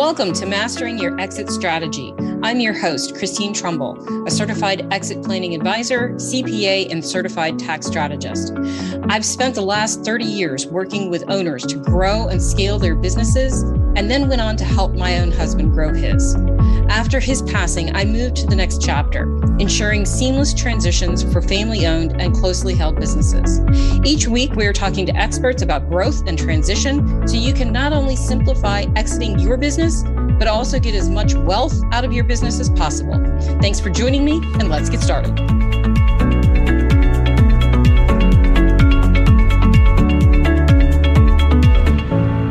Welcome to Mastering Your Exit Strategy. I'm your host, Christine Trumbull, a certified exit planning advisor, CPA, and certified tax strategist. I've spent the last 30 years working with owners to grow and scale their businesses, and then went on to help my own husband grow his. After his passing, I moved to the next chapter, ensuring seamless transitions for family owned and closely held businesses. Each week, we are talking to experts about growth and transition so you can not only simplify exiting your business, but also get as much wealth out of your business as possible. Thanks for joining me, and let's get started.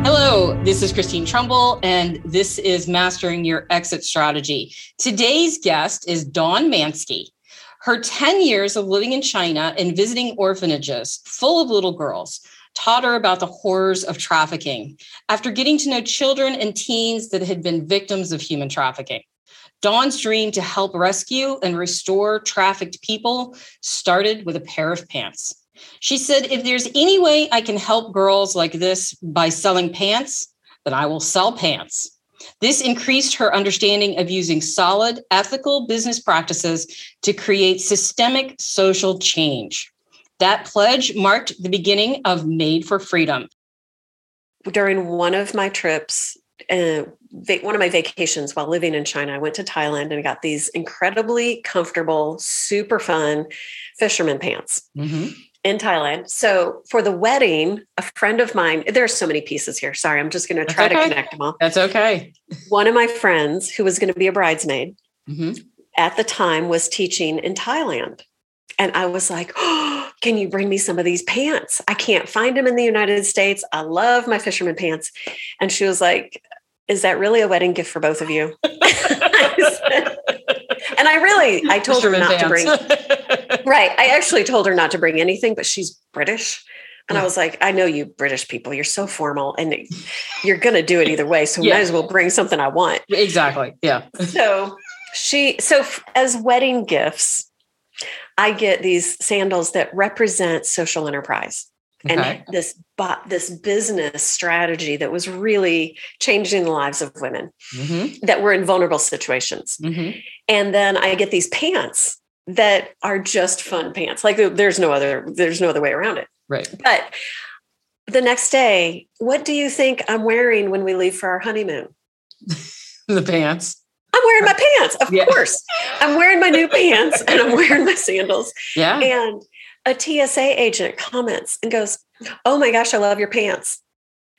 Hello, this is Christine Trumbull, and this is Mastering Your Exit Strategy. Today's guest is Dawn Manske. Her 10 years of living in China and visiting orphanages full of little girls taught her about the horrors of trafficking after getting to know children and teens that had been victims of human trafficking. Dawn's dream to help rescue and restore trafficked people started with a pair of pants. She said, If there's any way I can help girls like this by selling pants, then I will sell pants. This increased her understanding of using solid, ethical business practices to create systemic social change. That pledge marked the beginning of Made for Freedom. During one of my trips, uh, one of my vacations while living in China, I went to Thailand and got these incredibly comfortable, super fun fisherman pants. Mm-hmm. In Thailand. So for the wedding, a friend of mine, there are so many pieces here. Sorry, I'm just going to try okay. to connect them all. That's okay. One of my friends who was going to be a bridesmaid mm-hmm. at the time was teaching in Thailand. And I was like, oh, can you bring me some of these pants? I can't find them in the United States. I love my fisherman pants. And she was like, is that really a wedding gift for both of you? and I really, I told fisherman her not pants. to bring, right. I actually told her not to bring anything, but she's British. And I mm. was like, I know you British people, you're so formal and you're going to do it either way. So yeah. might as well bring something I want. Exactly. Yeah. So she, so as wedding gifts, I get these sandals that represent social enterprise. Okay. And this this business strategy that was really changing the lives of women mm-hmm. that were in vulnerable situations. Mm-hmm. And then I get these pants that are just fun pants. Like there's no other there's no other way around it. Right. But the next day, what do you think I'm wearing when we leave for our honeymoon? the pants. I'm wearing my pants, of yeah. course. I'm wearing my new pants and I'm wearing my sandals. Yeah. And a TSA agent comments and goes, Oh my gosh, I love your pants.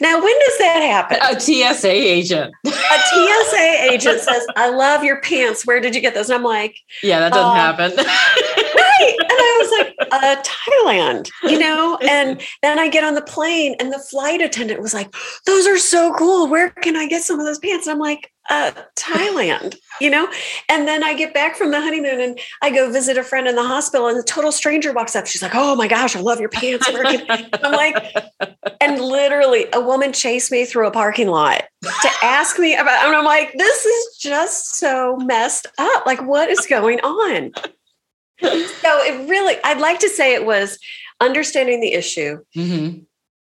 Now, when does that happen? A TSA agent. a TSA agent says, I love your pants. Where did you get those? And I'm like, Yeah, that doesn't uh, happen. right. And I was like, uh, Thailand, you know? And then I get on the plane and the flight attendant was like, Those are so cool. Where can I get some of those pants? And I'm like, uh, Thailand, you know? And then I get back from the honeymoon and I go visit a friend in the hospital and a total stranger walks up. She's like, Oh my gosh, I love your pants. I'm like, and literally a woman chased me through a parking lot to ask me about, and I'm like, this is just so messed up. Like, what is going on? so it really, I'd like to say it was understanding the issue. Mm-hmm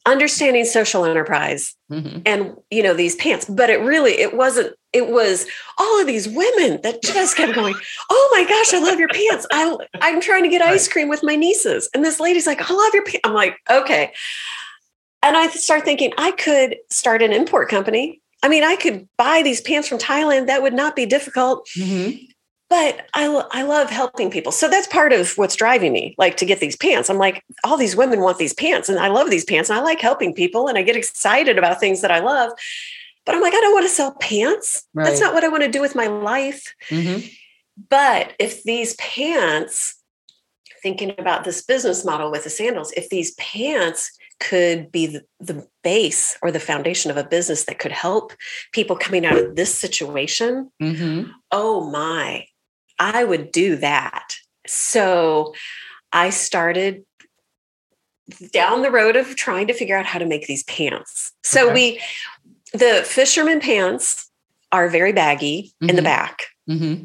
understanding social enterprise mm-hmm. and you know these pants but it really it wasn't it was all of these women that just kept going oh my gosh i love your pants. I i'm trying to get ice cream with my nieces. And this lady's like i love your pants i'm like okay. And i start thinking i could start an import company. I mean i could buy these pants from thailand. That would not be difficult. Mm-hmm but I, I love helping people. So that's part of what's driving me, like to get these pants. I'm like, all these women want these pants, and I love these pants, and I like helping people, and I get excited about things that I love. But I'm like, I don't want to sell pants. Right. That's not what I want to do with my life. Mm-hmm. But if these pants, thinking about this business model with the sandals, if these pants could be the, the, base or the foundation of a business that could help people coming out of this situation, mm-hmm. oh my, I would do that. So I started down the road of trying to figure out how to make these pants. So okay. we, the fisherman pants are very baggy mm-hmm. in the mm-hmm. back. Mm-hmm.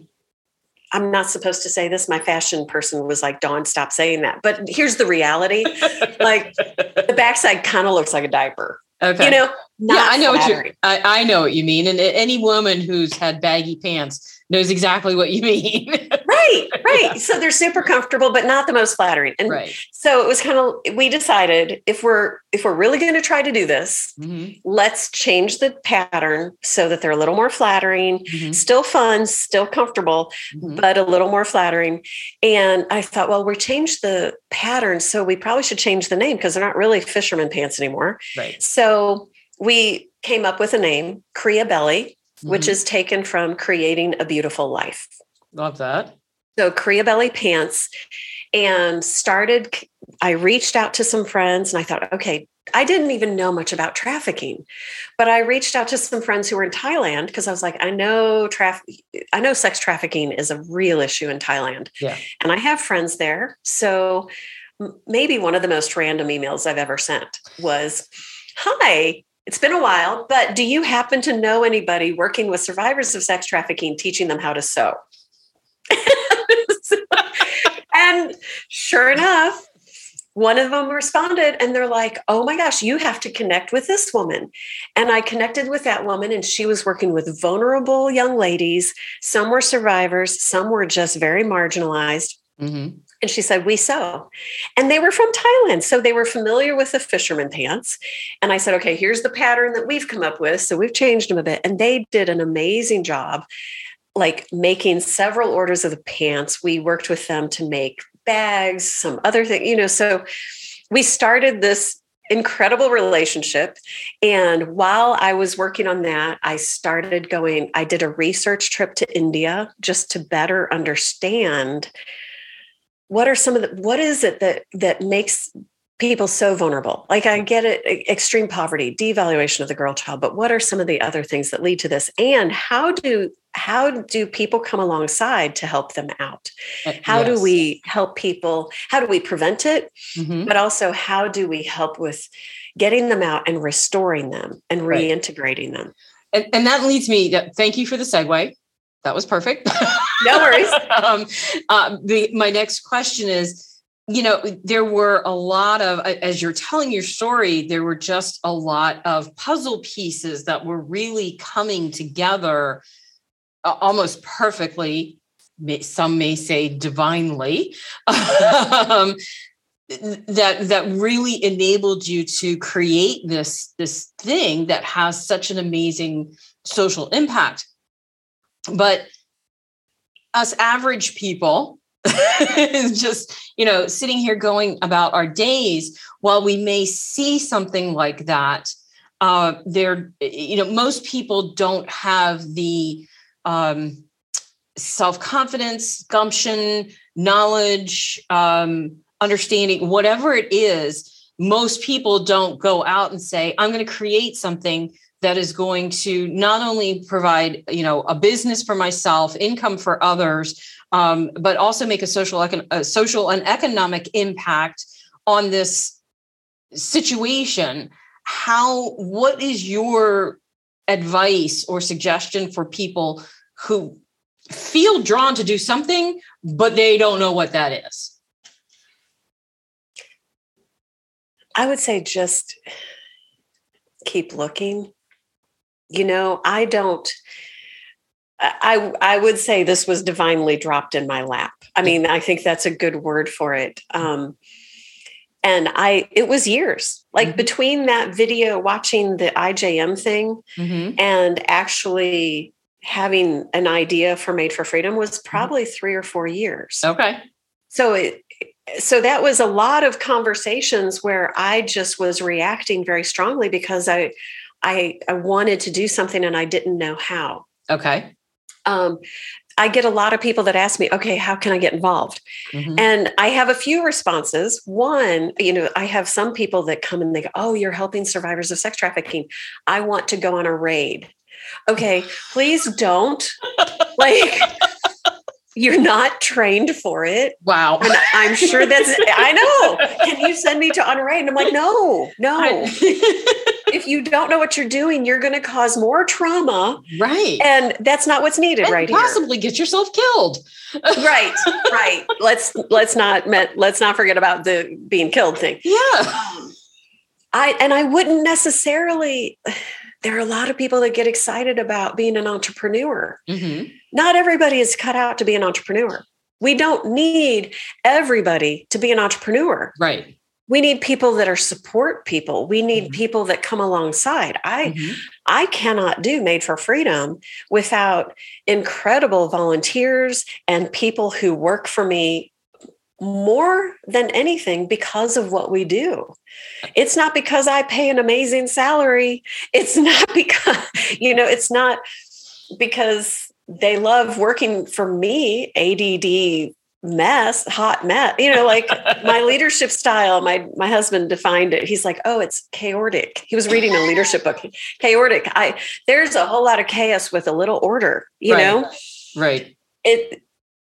I'm not supposed to say this. My fashion person was like, Dawn, stop saying that. But here's the reality like the backside kind of looks like a diaper. Okay. You know, yeah, I know what you. I, I know what you mean, and any woman who's had baggy pants knows exactly what you mean. right, right. So they're super comfortable, but not the most flattering. And right. so it was kind of we decided if we're if we're really going to try to do this, mm-hmm. let's change the pattern so that they're a little more flattering, mm-hmm. still fun, still comfortable, mm-hmm. but a little more flattering. And I thought, well, we changed the pattern, so we probably should change the name because they're not really fisherman pants anymore. Right. So we came up with a name, Creabelly mm-hmm. which is taken from creating a beautiful life. Love that. So Creabelly pants and started I reached out to some friends and I thought, okay, I didn't even know much about trafficking, but I reached out to some friends who were in Thailand because I was like, I know traffic, I know sex trafficking is a real issue in Thailand, yeah, and I have friends there. So maybe one of the most random emails I've ever sent was, "Hi, it's been a while, but do you happen to know anybody working with survivors of sex trafficking teaching them how to sew? and sure enough, one of them responded and they're like, Oh my gosh, you have to connect with this woman. And I connected with that woman, and she was working with vulnerable young ladies. Some were survivors, some were just very marginalized. Mm-hmm. And she said, We sew. And they were from Thailand. So they were familiar with the fisherman pants. And I said, Okay, here's the pattern that we've come up with. So we've changed them a bit. And they did an amazing job, like making several orders of the pants. We worked with them to make bags, some other thing, you know. So we started this incredible relationship. And while I was working on that, I started going, I did a research trip to India just to better understand what are some of the what is it that that makes people so vulnerable like i get it extreme poverty devaluation of the girl child but what are some of the other things that lead to this and how do how do people come alongside to help them out uh, how yes. do we help people how do we prevent it mm-hmm. but also how do we help with getting them out and restoring them and reintegrating right. them and, and that leads me to thank you for the segue that was perfect. no worries. um, uh, the, my next question is, you know, there were a lot of, as you're telling your story, there were just a lot of puzzle pieces that were really coming together almost perfectly. Some may say divinely. um, that that really enabled you to create this this thing that has such an amazing social impact but us average people is just you know sitting here going about our days while we may see something like that uh there you know most people don't have the um self-confidence gumption knowledge um understanding whatever it is most people don't go out and say i'm going to create something that is going to not only provide you know a business for myself income for others um, but also make a social a social and economic impact on this situation. How what is your advice or suggestion for people who feel drawn to do something but they don't know what that is? I would say just keep looking you know, I don't. I I would say this was divinely dropped in my lap. I mean, I think that's a good word for it. Um, and I it was years like mm-hmm. between that video watching the IJM thing mm-hmm. and actually having an idea for Made for Freedom was mm-hmm. probably mm-hmm. 3 or 4 years. Okay. So it so that was a lot of conversations where I just was reacting very strongly because I I, I wanted to do something and I didn't know how. Okay. Um, I get a lot of people that ask me, okay, how can I get involved? Mm-hmm. And I have a few responses. One, you know, I have some people that come and they go, oh, you're helping survivors of sex trafficking. I want to go on a raid. Okay, please don't. like, you're not trained for it. Wow. And I'm sure that's, I know. Can you send me to on a raid? And I'm like, no, no. If you don't know what you're doing, you're going to cause more trauma. Right. And that's not what's needed and right possibly here. get yourself killed. right. Right. Let's let's not let's not forget about the being killed thing. Yeah. Um, I and I wouldn't necessarily there are a lot of people that get excited about being an entrepreneur. Mm-hmm. Not everybody is cut out to be an entrepreneur. We don't need everybody to be an entrepreneur. Right. We need people that are support people. We need Mhm. people that come alongside. I Mhm. I cannot do Made for Freedom without incredible volunteers and people who work for me more than anything because of what we do. It's not because I pay an amazing salary. It's not because, you know, it's not because they love working for me, ADD mess, hot mess, you know, like my leadership style, my my husband defined it. He's like, "Oh, it's chaotic." He was reading a leadership book. Chaotic. I there's a whole lot of chaos with a little order, you Right. know? Right. It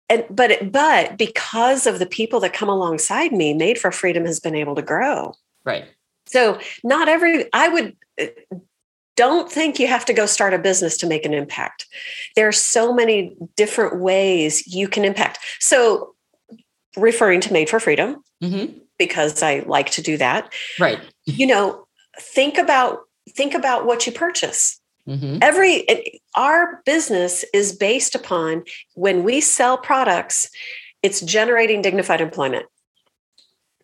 and but it, but because of the people that come alongside me, Made for Freedom has been able to grow. Right. So, not every I would don't think you have to go start a business to make an impact. There are so many different ways you can impact. So, referring to Made for Freedom, hmm because I like to do that, Right. you know, think about think about what you purchase. hmm Every our business is based upon when we sell products, it's generating dignified employment.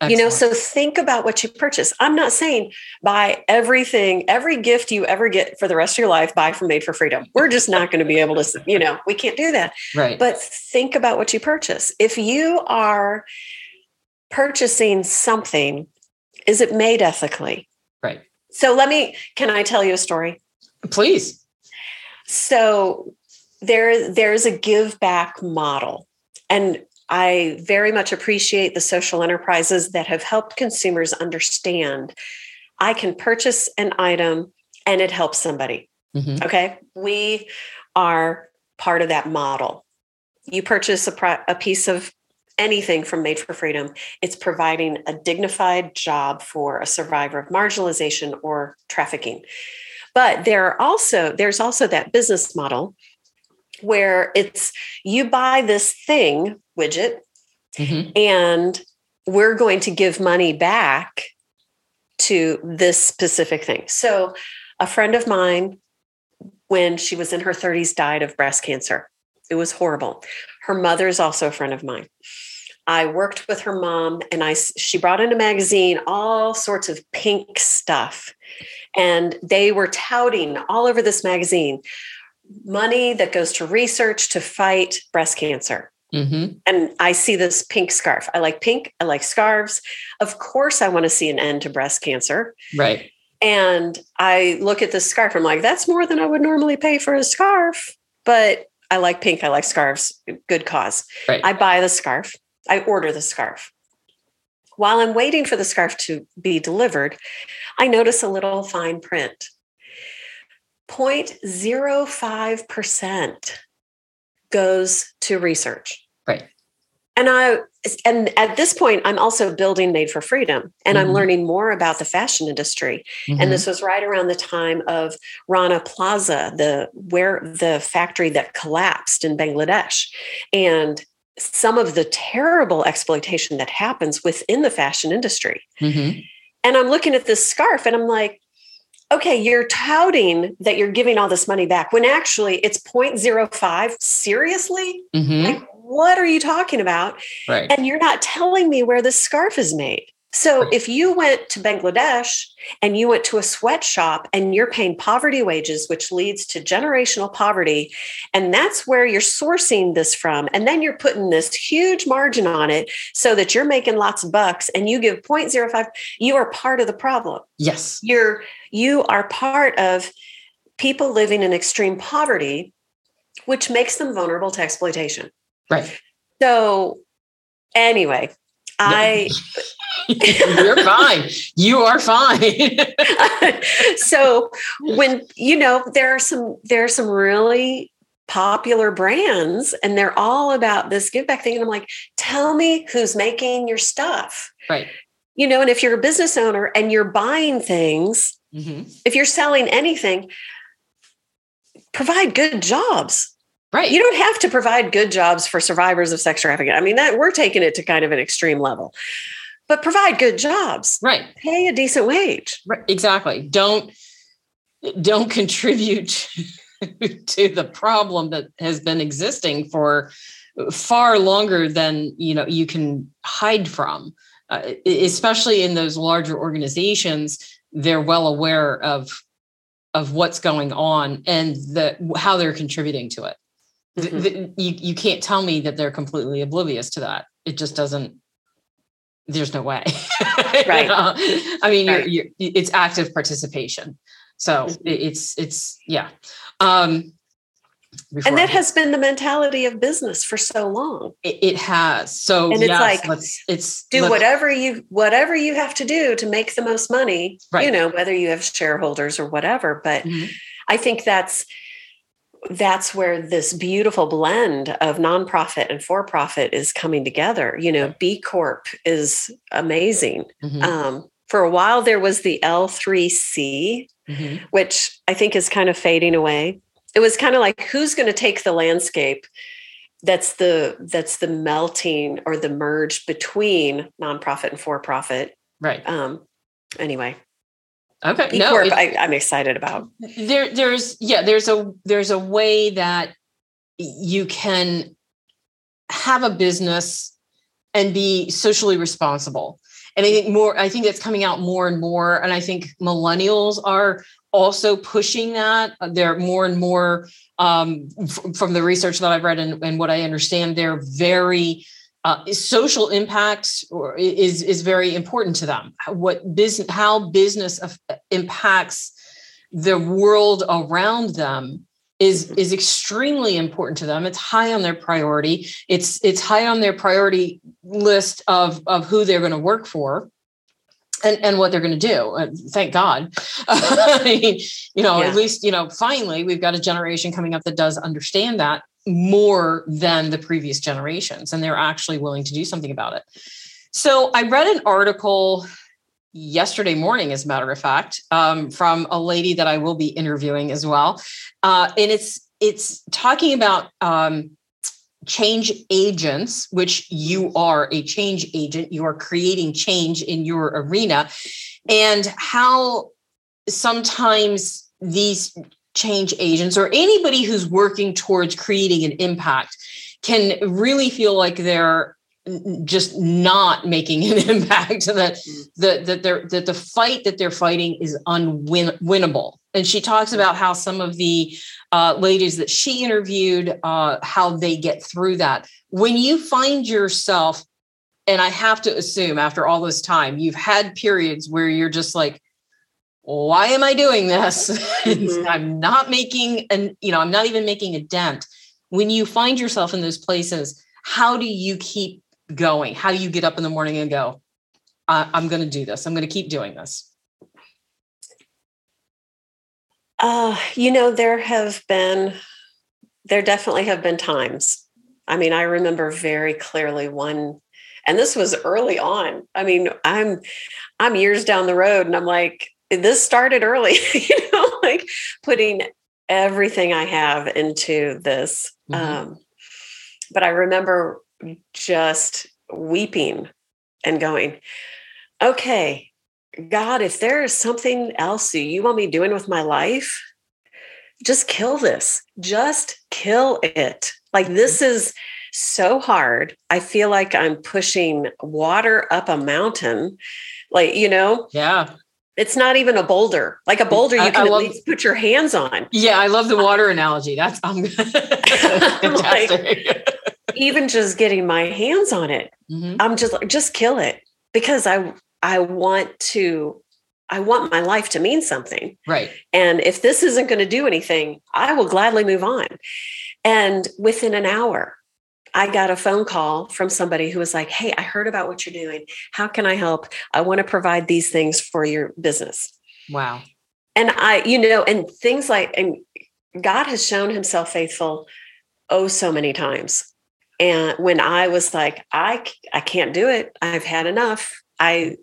You know, so think about what you purchase. I'm not saying buy everything, every gift you ever get for the rest of your life, buy from Made for Freedom. We're just not going to be able to, you know, we can't do that. right. But think about what you purchase. If you are purchasing something, is it made ethically? Right. So let me, can I tell you a story? Please. So there, there's a give back model. And I very much appreciate the social enterprises that have helped consumers understand I can purchase an item and it helps somebody. hmm Okay. We are part of that model. You purchase a, pro- a piece of anything from Made for Freedom, it's providing a dignified job for a survivor of marginalization or trafficking. But there are also there's also that business model where it's you buy this thing widget hmm and we're going to give money back to this specific thing. So, a friend of mine, when she was in her 30s, died of breast cancer. It was horrible. Her mother is also a friend of mine. I worked with her mom, and I she brought in a magazine, all sorts of pink stuff, and they were touting all over this magazine money that goes to research to fight breast cancer hmm and I see this pink scarf. I like pink. I like scarves. Of course, I want to see an end to breast cancer. Right. And I look at this scarf. I'm like, that's more than I would normally pay for a scarf. But I like pink. I like scarves. Good cause. Right. I buy the scarf. I order the scarf. While I'm waiting for the scarf to be delivered, I notice a little fine print 0.05% goes to research. Right. And I and at this point I'm also building Made for Freedom and I'm Mhm. learning more about the fashion industry. Mhm. And this was right around the time of Rana Plaza, the where the factory that collapsed in Bangladesh. And some of the terrible exploitation that happens within the fashion industry. Mhm. And I'm looking at this scarf and I'm like, okay, you're touting that you're giving all this money back when actually it's 0.05. Seriously? Mhm. Like, what are you talking about? Right. And you're not telling me where this scarf is made. So if you went to Bangladesh and you went to a sweatshop and you're paying poverty wages, which leads to generational poverty, and that's where you're sourcing this from, and then you're putting this huge margin on it so that you're making lots of bucks and you give 0.05, you are part of the problem. Yes. You're you are part of people living in extreme poverty, which makes them vulnerable to exploitation. Right. So anyway, I You're fine. You are fine. so when you know there are some there are some really popular brands and they're all about this give back thing and i'm like tell me who's making your stuff right. you know and if you're a business owner and you're buying things hmm if you're selling anything provide good jobs Right. you don't have to provide good jobs for survivors of sex trafficking i mean that we're taking it to kind of an extreme level but provide good jobs. Right. Pay a decent wage. Right. Exactly. Don't don't contribute to the problem that has been existing for far longer than you know you can hide from uh, especially in those larger organizations they're well aware of of what's going on and the how they're contributing to it mm-hmm. the, the, you, you can't tell me that they're completely oblivious to that it just doesn't there's no way right you know? i mean right. You're, you're, it's active participation so mm-hmm. it's it's yeah um and that has been the mentality of business for so long it, it has so and it's yes, like let's it's do let's, whatever you whatever you have to do to make the most money right. you know whether you have shareholders or whatever but mm-hmm. i think that's that's where this beautiful blend of nonprofit and for profit is coming together. You know b corp is amazing. Mm-hmm. um, for a while there was the l3c mm-hmm. which i think is kind of fading away. It was kind of like who's going to take the landscape that's the that's the melting or the merge between nonprofit and for profit right. Um anyway okay B no Corp, I, i'm excited about there there's yeah there's a there's a way that you can have a business and be socially responsible and i think more i think it's coming out more and more and i think millennials are also pushing that. They're more and more um, f- from the research that I've read and, and what I understand. They're very uh, social impact or is is very important to them. What business, how business impacts the world around them is is extremely important to them. It's high on their priority. It's it's high on their priority list of of who they're going to work for and, and what they're going to do. Uh, thank God. I mean, you know, yeah. at least, you know, finally we've got a generation coming up that does understand that more than the previous generations, and they're actually willing to do something about it. So I read an article yesterday morning, as a matter of fact, um, from a lady that I will be interviewing as well. Uh, and it's it's talking about um, change agents, which you are a change agent, you are creating change in your arena, and how sometimes these change agents or anybody who's working towards creating an impact can really feel like they're just not making an impact that mm. that that they're that the fight that they're fighting is unwinnable and she talks about how some of the uh, ladies that she interviewed uh, how they get through that when you find yourself and i have to assume after all this time you've had periods where you're just like why am i doing this mm-hmm. i'm not making and you know i'm not even making a dent when you find yourself in those places how do you keep going? How do you get up in the morning and go, I'm going to do this. I'm going to keep doing this. Uh, you know, there have been, there definitely have been times. I mean, I remember very clearly one, and this was early on. I mean, I'm, I'm years down the road, and I'm like, this started early. you know, like putting everything I have into this. Mm-hmm. Um, but I remember just weeping and going, okay, God, if there is something else you want me doing with my life, just kill this. Just kill it. Like this mm-hmm. is so hard. I feel like I'm pushing water up a mountain. Like, you know? Yeah. It's not even a boulder. Like a boulder you can love, at least put your hands on. Yeah, I love the water analogy. That's I'm, fantastic. like, even just getting my hands on it, mm-hmm. I'm just like, just kill it because I I want to I want my life to mean something. Right. And if this isn't going to do anything, I will gladly move on. And within an hour, I got a phone call from somebody who was like, Hey, I heard about what you're doing. How can I help? I want to provide these things for your business. Wow. And I, you know, and things like, and God has shown himself faithful oh so many times and when i was like i i can't do it i've had enough i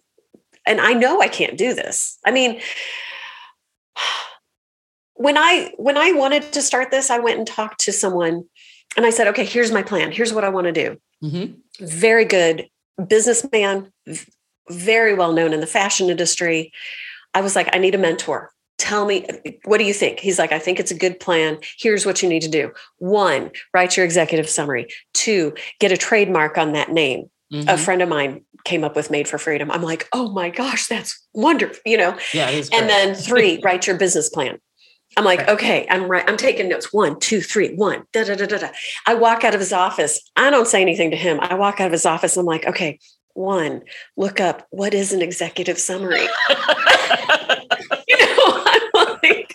and i know i can't do this i mean when i when i wanted to start this i went and talked to someone and i said okay here's my plan here's what i want to do mm-hmm. very good businessman very well known in the fashion industry. I was like, I need a mentor. Tell me, what do you think? He's like, I think it's a good plan. Here's what you need to do. One, write your executive summary. Two, get a trademark on that name. Mm-hmm. A friend of mine came up with Made for Freedom. I'm like, oh my gosh, that's wonderful, you know? Yeah. and then three, write your business plan. I'm like, right. okay, I'm right. I'm taking notes. One, two, three, one. Da, da, da, da, da. I walk out of his office. I don't say anything to him. I walk out of his office. I'm like, okay, one, look up what is an executive summary. you know, I'm like,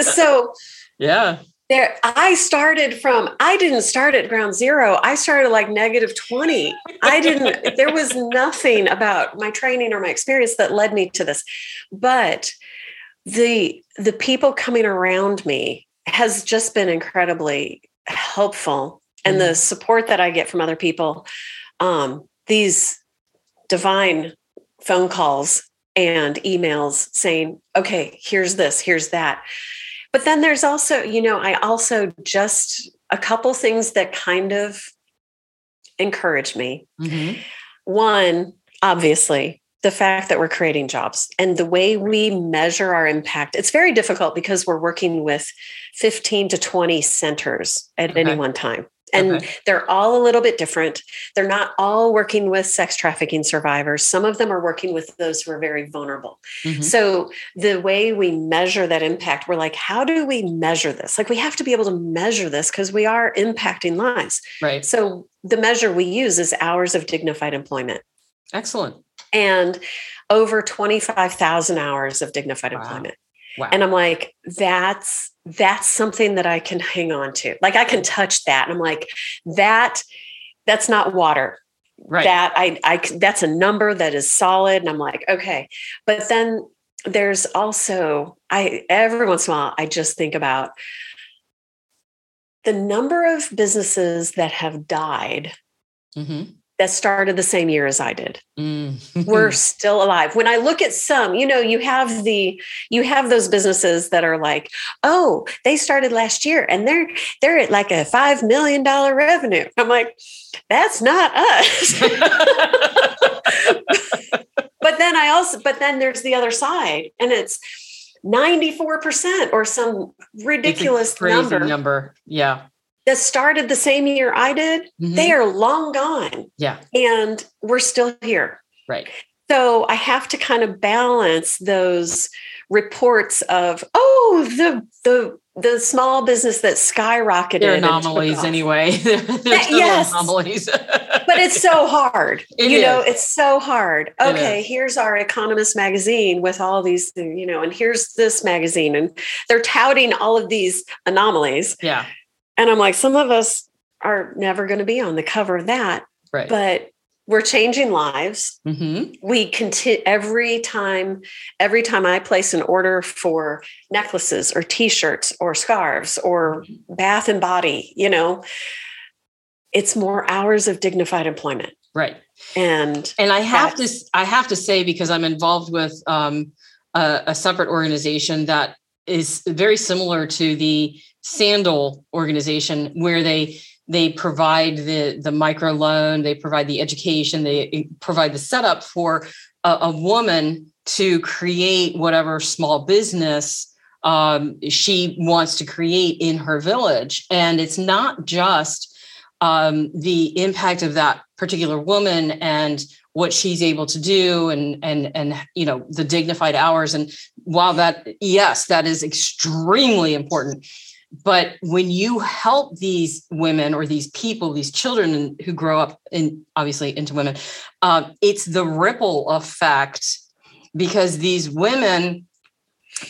so yeah. There, I started from, I didn't start at ground zero. I started like negative 20. I didn't, there was nothing about my training or my experience that led me to this. But the the people coming around me has just been incredibly helpful and mm-hmm. the support that i get from other people um, these divine phone calls and emails saying okay here's this here's that but then there's also you know i also just a couple things that kind of encourage me mm-hmm. one obviously the fact that we're creating jobs and the way we measure our impact it's very difficult because we're working with 15 to 20 centers at okay. any one time. And okay. they're all a little bit different. They're not all working with sex trafficking survivors. Some of them are working with those who are very vulnerable. Mm-hmm. so the way we measure that impact we're like how do we measure this? Like we have to be able to measure this because we are impacting lives. Right. So the measure we use is hours of dignified employment. Excellent and over 25,000 hours of dignified wow. employment. Wow. And I'm like, that's that's something that I can hang on to. Like I can touch that. And I'm like, that that's not water. Right. That I I that's a number that is solid. And I'm like, okay. But then there's also I every once in a while I just think about the number of businesses that have died mm-hmm that started the same year as I did. Mm. We're still alive. When I look at some, you know, you have the you have those businesses that are like, "Oh, they started last year and they're they're at like a 5 million dollar revenue." I'm like, "That's not us." but then I also but then there's the other side and it's 94% or some ridiculous number. number. Yeah that started the same year I did, mm-hmm. they are long gone. Yeah. And we're still here. Right. So I have to kind of balance those reports of, oh, the the the small business that skyrocketed. They're anomalies anyway. they're, they're yes. anomalies. but it's so hard. It you is. know, it's so hard. Okay, here's our Economist magazine with all these, you know, and here's this magazine, and they're touting all of these anomalies. Yeah. And I'm like, some of us are never going to be on the cover of that. Right. But we're changing lives. Mm-hmm. We continue every time, every time I place an order for necklaces or t-shirts or scarves or bath and body, you know, it's more hours of dignified employment. Right. And and I have to I have to say because I'm involved with um, a, a separate organization that is very similar to the Sandal organization where they they provide the the micro loan, they provide the education, they eh, provide the setup for a, a woman to create whatever small business um, she wants to create in her village, and it's not just um, the impact of that particular woman and what she's able to do and and and you know the dignified hours. And while that yes that is extremely important but when you help these women or these people these children who grow up in obviously into women um, it's the ripple effect because these women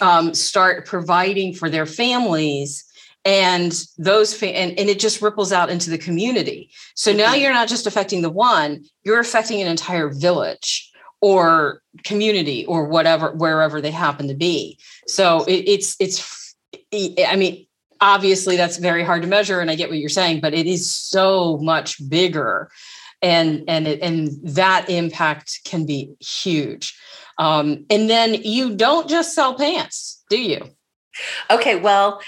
um, start providing for their families and those and, and it just ripples out into the community. So now mm-hmm. you're not just affecting the one you're affecting an entire village or community or whatever wherever they happen to be. So it, it's it's i mean obviously that's very hard to measure and i get what you're saying but it is so much bigger and and it, and that impact can be huge. Um, and then you don't just sell pants do you? Okay well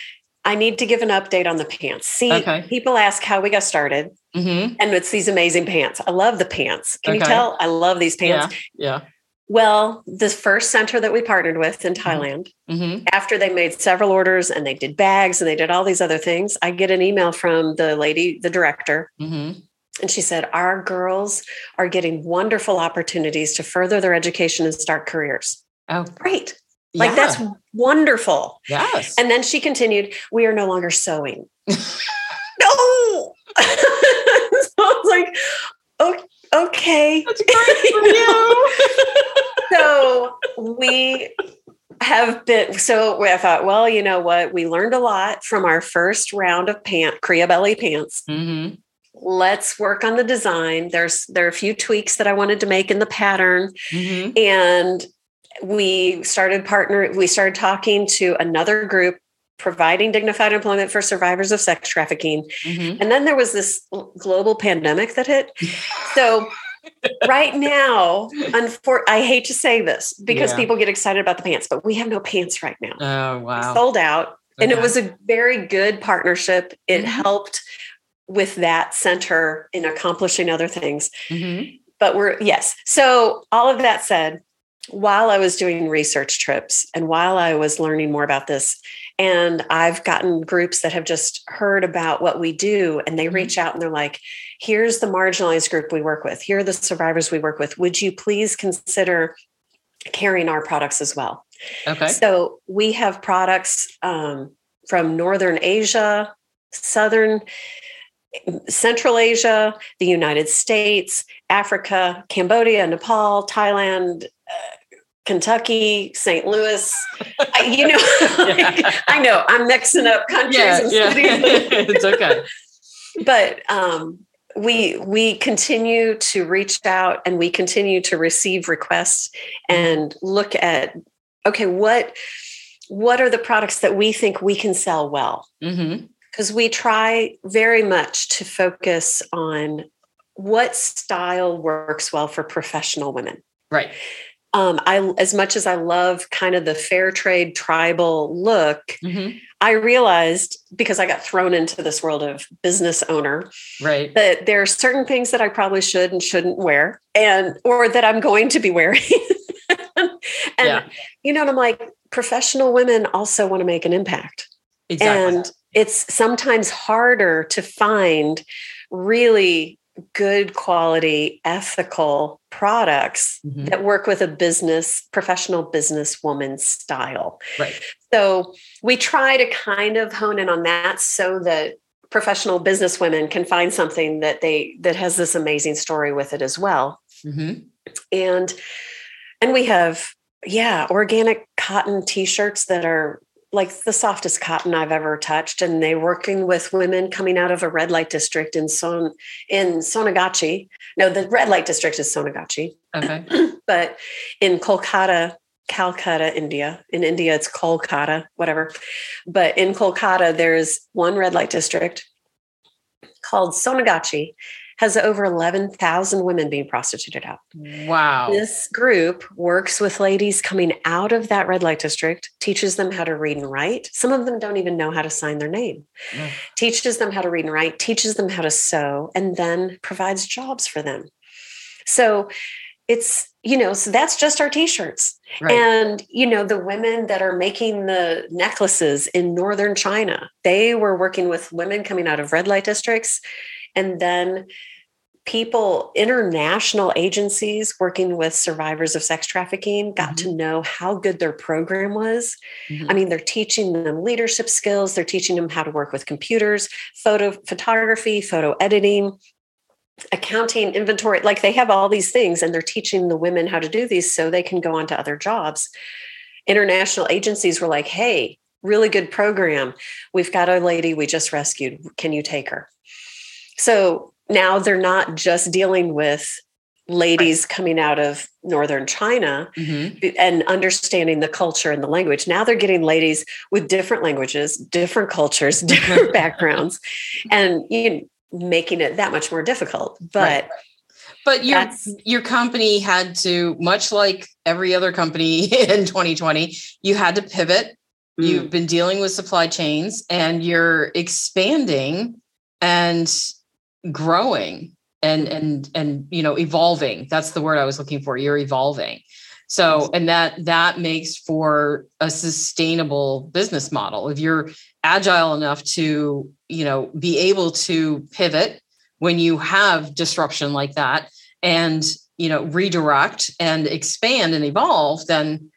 i need to give an update on the pants see okay. people ask how we got started Mm-hmm. and it's these amazing pants. I love the pants. Can you tell? I love these pants. Yeah. yeah. Well, the first center that we partnered with in Thailand, Mm-hmm. after they made several orders and they did bags and they did all these other things, I get an email from the lady, the director, Mm-hmm. and she said, Our girls are getting wonderful opportunities to further their education and start careers. Oh, Great. Like yeah. that's wonderful. yes. And then she continued, We are no longer sewing. no. so I was like, "O- Okay. That's great for you. so we have been so I thought, well, you know what? We learned a lot from our first round of pant Creabelly pants. mm-hmm. Let's work on the design. There's there are a few tweaks that I wanted to make in the pattern. Mm-hmm. And we started partner, we started talking to another group providing dignified employment for survivors of sex trafficking. Mm-hmm. And then there was this global pandemic that hit. So right now, unfor- I hate to say this because Yeah. people get excited about the pants, but we have no pants right now. Oh, wow. Sold out. And it was a very good partnership. It Mhm. helped with that center in accomplishing other things. Mhm. But we're, yes. So, all of that said, while I was doing research trips and while I was learning more about this, and I've gotten groups that have just heard about what we do and they Mhm. reach out and they're like, here's the marginalized group we work with, here are the survivors we work with. Would you please consider carrying our products as well? Okay. So we have products um, from Northern Asia, Southern, Central Asia, the United States, Africa, Cambodia, Nepal, Thailand, uh, Kentucky, St. Louis. I, you know, Yeah. I know I'm mixing up countries Yeah, and yeah. cities. it's okay. but um, we we continue to reach out and we continue to receive requests and look at okay what what are the products that we think we can sell well Mm-hmm. Because we try very much to focus on what style works well for professional women Right. um, I, as much as I love kind of the fair trade tribal look, Mm-hmm. I realized because I got thrown into this world of business owner Right. that there are certain things that I probably should and shouldn't wear, and or that I'm going to be wearing. and Yeah. you know, and I'm like, professional women also want to make an impact, Exactly. and it's sometimes harder to find really good quality, ethical products Mhm. that work with a business, professional businesswoman style. Right. So we try to kind of hone in on that so that professional businesswomen can find something that they that has this amazing story with it as well. Mm-hmm. And and we have yeah, organic cotton t-shirts that are like the softest cotton I've ever touched and they working with women coming out of a red light district in Son in Sonagachi. No, the red light district is Sonagachi Okay. but in Kolkata, Calcutta, India, in India, it's Kolkata, whatever. But in Kolkata, there's one red light district called Sonagachi, has over 11,000 women being prostituted out. Wow. This group works with ladies coming out of that red light district, teaches them how to read and write. Some of them don't even know how to sign their name, Yeah. teaches them how to read and write, teaches them how to sew, and then provides jobs for them. So it's, you know, so that's just our t shirts. Right. And, you know, the women that are making the necklaces in northern China, they were working with women coming out of red light districts. And then people, international agencies working with survivors of sex trafficking, got to know how good their program was. Mhm. I mean, they're teaching them leadership skills, they're teaching them how to work with computers, photo photography, photo editing, accounting, inventory. Like they have all these things, and they're teaching the women how to do these so they can go on to other jobs. International agencies were like, hey, really good program. We've got a lady we just rescued. Can you take her? So now they're not just dealing with ladies coming out of northern China Mhm. and understanding the culture and the language. Now they're getting ladies with different languages, different cultures, different backgrounds, and you know, making it that much more difficult. But Right. But your That's- your company had to, much like every other company in 2020, you had to pivot. Mm. You've been dealing with supply chains and you're expanding and growing and mm-hmm. and and you know evolving. That's the word i was looking for you're evolving. So and that that makes for a sustainable business model. If you're agile enough to you know be able to pivot when you have disruption like that and you know redirect and expand and evolve then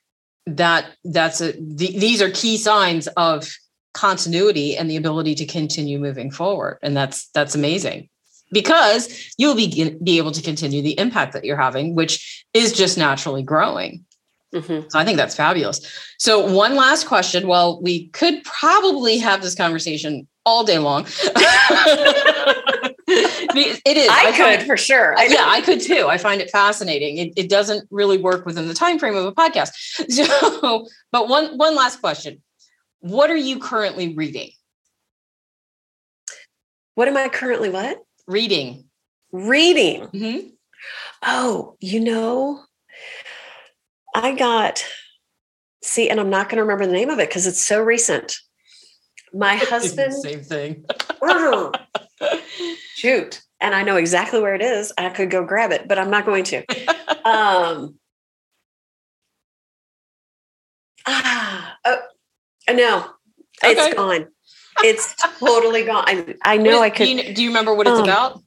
that that's a th- these are key signs of continuity and the ability to continue moving forward. And that's that's amazing because you'll be be able to continue the impact that you're having which is just naturally growing. Mm-hmm. so i think that's fabulous. So one last question well we could probably have this conversation all day long. It is. I, I could find, for sure. I yeah i could too. I find it fascinating. It, it doesn't really work within the time frame of a podcast. So but one one last question. What are you currently reading? What am i currently what reading. Reading. Mm-hmm. oh you know i got see and i'm not going to remember the name of it because it's so recent. My husband same thing. Shoot. And i know exactly where it is. I could go grab it but i'm not going to. Um ah oh, no. Okay. it's gone it's totally gone i, I know i could do you, do you, remember what it's um, about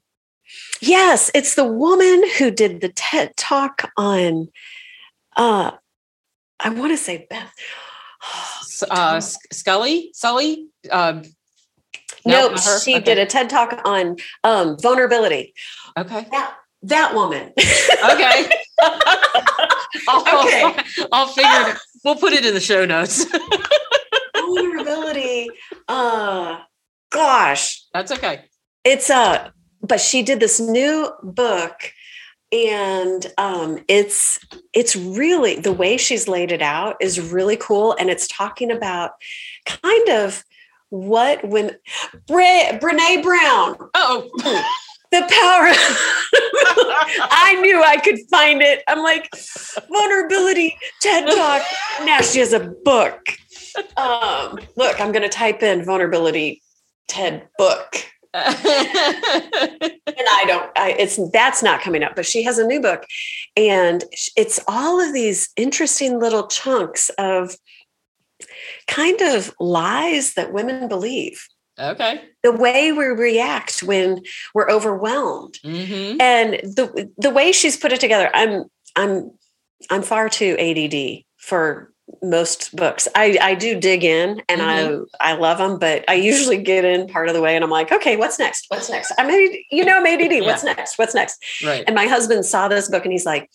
yes it's the woman who did the ted talk on uh i want to say beth uh, Scully, Sully. Um, no, nope, she okay. did a TED talk on um, vulnerability. Okay. That, that woman. okay. I'll, okay. I'll figure it. We'll put it in the show notes. vulnerability. Uh, gosh. That's okay. It's a, uh, but she did this new book and um, it's it's really the way she's laid it out is really cool and it's talking about kind of what when Bre- Brené Brown oh the power i knew i could find it i'm like vulnerability ted talk now she has a book um, look i'm going to type in vulnerability ted book and I don't, I, it's that's not coming up, but she has a new book, and it's all of these interesting little chunks of kind of lies that women believe. Okay. The way we react when we're overwhelmed, mm-hmm. and the the way she's put it together, I'm I'm I'm far too ADD for most books. I, I do dig in and mm-hmm. I I love them, but I usually get in part of the way and I'm like, okay, what's next? What's next? I made, you know, I'm ADD. Yeah. What's next? What's next? Right. And my husband saw this book and he's like,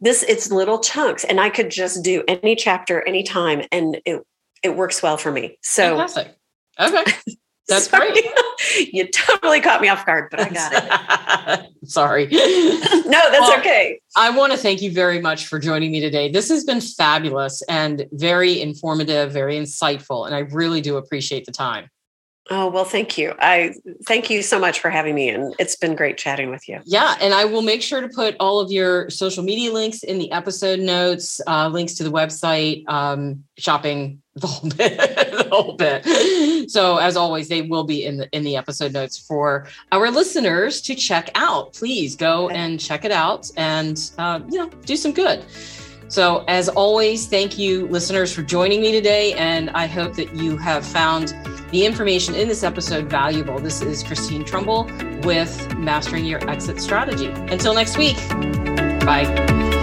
this, it's little chunks and I could just do any chapter anytime and it, it works well for me. So Fantastic. Okay. That's Sorry. great. you totally caught me off guard, but I got it. Sorry. no, that's well, okay. I want to thank you very much for joining me today. This has been fabulous and very informative, very insightful, and I really do appreciate the time. Oh, well, thank you. I thank you so much for having me. And it's been great chatting with you. Yeah. And I will make sure to put all of your social media links in the episode notes, uh, links to the website, um, shopping, the whole bit, the whole bit. So as always, they will be in the in the episode notes for our listeners to check out. Please go and check it out and uh, you know, do some good. So, as always, thank you, listeners, for joining me today. And I hope that you have found the information in this episode valuable. This is Christine Trumbull with Mastering Your Exit Strategy. Until next week, bye.